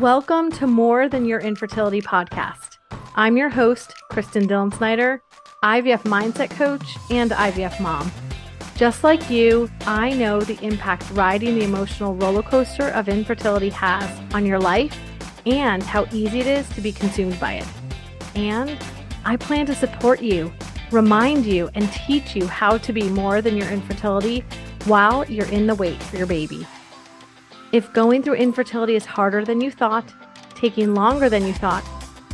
Welcome to More Than Your Infertility podcast. I'm your host, Kristin Dillen Snyder, IVF mindset coach and IVF mom. Just like you, I know the impact riding the emotional roller coaster of infertility has on your life and how easy it is to be consumed by it. And I plan to support you, remind you, and teach you how to be more than your infertility while you're in the wait for your baby. If going through infertility is harder than you thought, taking longer than you thought,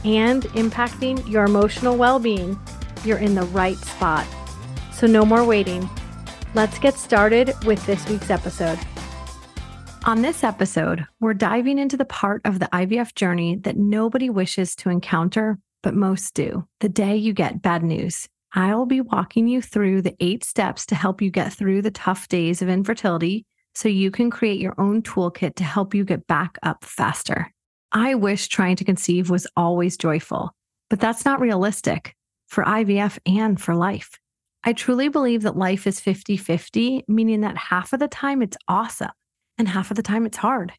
and impacting your emotional well being, you're in the right spot. So, no more waiting. Let's get started with this week's episode. On this episode, we're diving into the part of the IVF journey that nobody wishes to encounter, but most do the day you get bad news. I'll be walking you through the eight steps to help you get through the tough days of infertility so you can create your own toolkit to help you get back up faster. I wish trying to conceive was always joyful, but that's not realistic for IVF and for life. I truly believe that life is 50 50, meaning that half of the time it's awesome and half of the time it's hard.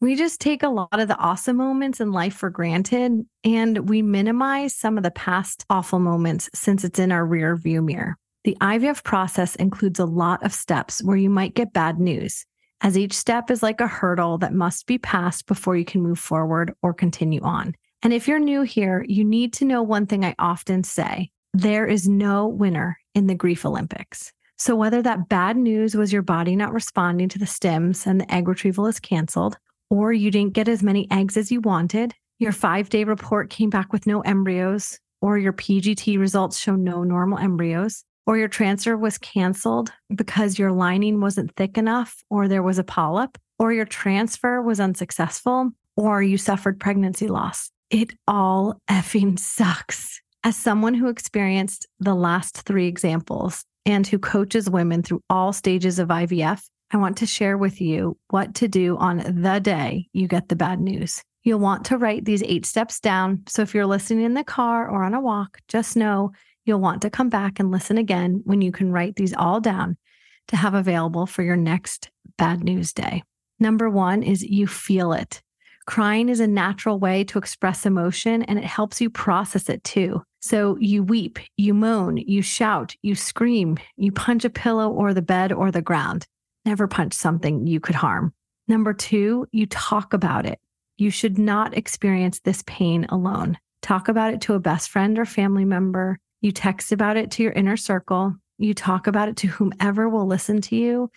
We just take a lot of the awesome moments in life for granted and we minimize some of the past awful moments since it's in our rear view mirror. The IVF process includes a lot of steps where you might get bad news, as each step is like a hurdle that must be passed before you can move forward or continue on. And if you're new here, you need to know one thing I often say there is no winner in the grief Olympics. So, whether that bad news was your body not responding to the stims and the egg retrieval is canceled, or you didn't get as many eggs as you wanted, your five day report came back with no embryos, or your PGT results show no normal embryos, or your transfer was canceled because your lining wasn't thick enough, or there was a polyp, or your transfer was unsuccessful, or you suffered pregnancy loss. It all effing sucks. As someone who experienced the last three examples and who coaches women through all stages of IVF, I want to share with you what to do on the day you get the bad news. You'll want to write these eight steps down. So if you're listening in the car or on a walk, just know You'll want to come back and listen again when you can write these all down to have available for your next bad news day. Number one is you feel it. Crying is a natural way to express emotion and it helps you process it too. So you weep, you moan, you shout, you scream, you punch a pillow or the bed or the ground. Never punch something you could harm. Number two, you talk about it. You should not experience this pain alone. Talk about it to a best friend or family member. You text about it to your inner circle. You talk about it to whomever will listen to you.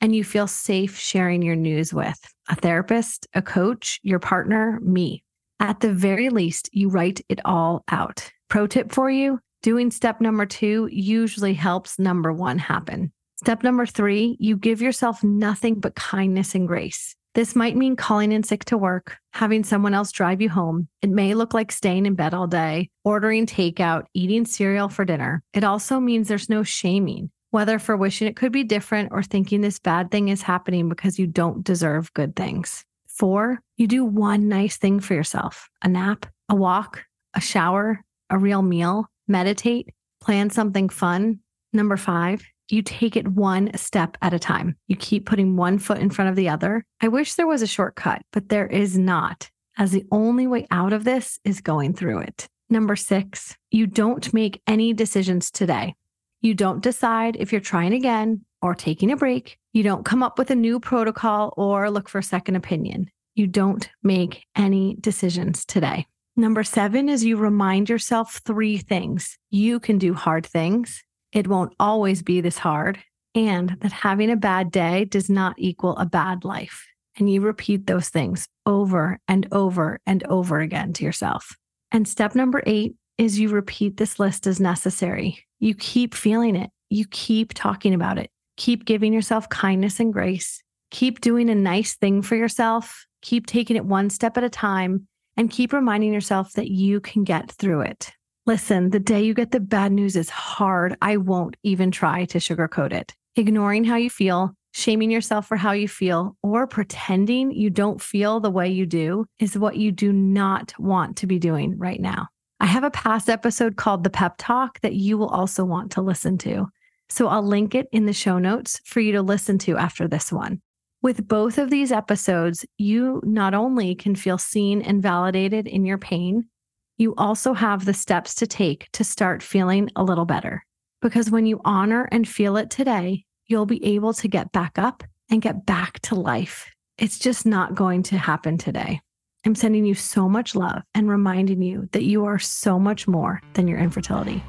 And you feel safe sharing your news with a therapist, a coach, your partner, me. At the very least, you write it all out. Pro tip for you doing step number two usually helps number one happen. Step number three, you give yourself nothing but kindness and grace. This might mean calling in sick to work, having someone else drive you home. It may look like staying in bed all day, ordering takeout, eating cereal for dinner. It also means there's no shaming, whether for wishing it could be different or thinking this bad thing is happening because you don't deserve good things. Four, you do one nice thing for yourself a nap, a walk, a shower, a real meal, meditate, plan something fun. Number five, you take it one step at a time. You keep putting one foot in front of the other. I wish there was a shortcut, but there is not, as the only way out of this is going through it. Number six, you don't make any decisions today. You don't decide if you're trying again or taking a break. You don't come up with a new protocol or look for a second opinion. You don't make any decisions today. Number seven is you remind yourself three things. You can do hard things it won't always be this hard, and that having a bad day does not equal a bad life. And you repeat those things over and over and over again to yourself. And step number eight is you repeat this list as necessary. You keep feeling it, you keep talking about it, keep giving yourself kindness and grace, keep doing a nice thing for yourself, keep taking it one step at a time, and keep reminding yourself that you can get through it. Listen, the day you get the bad news is hard. I won't even try to sugarcoat it. Ignoring how you feel, shaming yourself for how you feel, or pretending you don't feel the way you do is what you do not want to be doing right now. I have a past episode called The Pep Talk that you will also want to listen to. So I'll link it in the show notes for you to listen to after this one. With both of these episodes, you not only can feel seen and validated in your pain, you also have the steps to take to start feeling a little better. Because when you honor and feel it today, you'll be able to get back up and get back to life. It's just not going to happen today. I'm sending you so much love and reminding you that you are so much more than your infertility.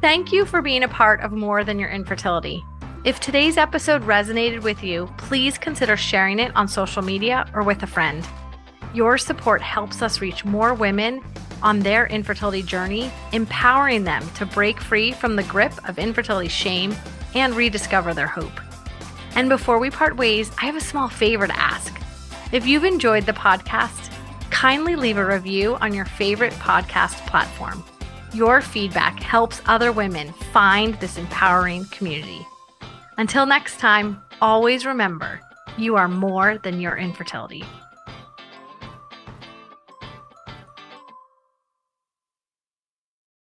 Thank you for being a part of More Than Your Infertility. If today's episode resonated with you, please consider sharing it on social media or with a friend. Your support helps us reach more women on their infertility journey, empowering them to break free from the grip of infertility shame and rediscover their hope. And before we part ways, I have a small favor to ask. If you've enjoyed the podcast, kindly leave a review on your favorite podcast platform. Your feedback helps other women find this empowering community. Until next time, always remember you are more than your infertility.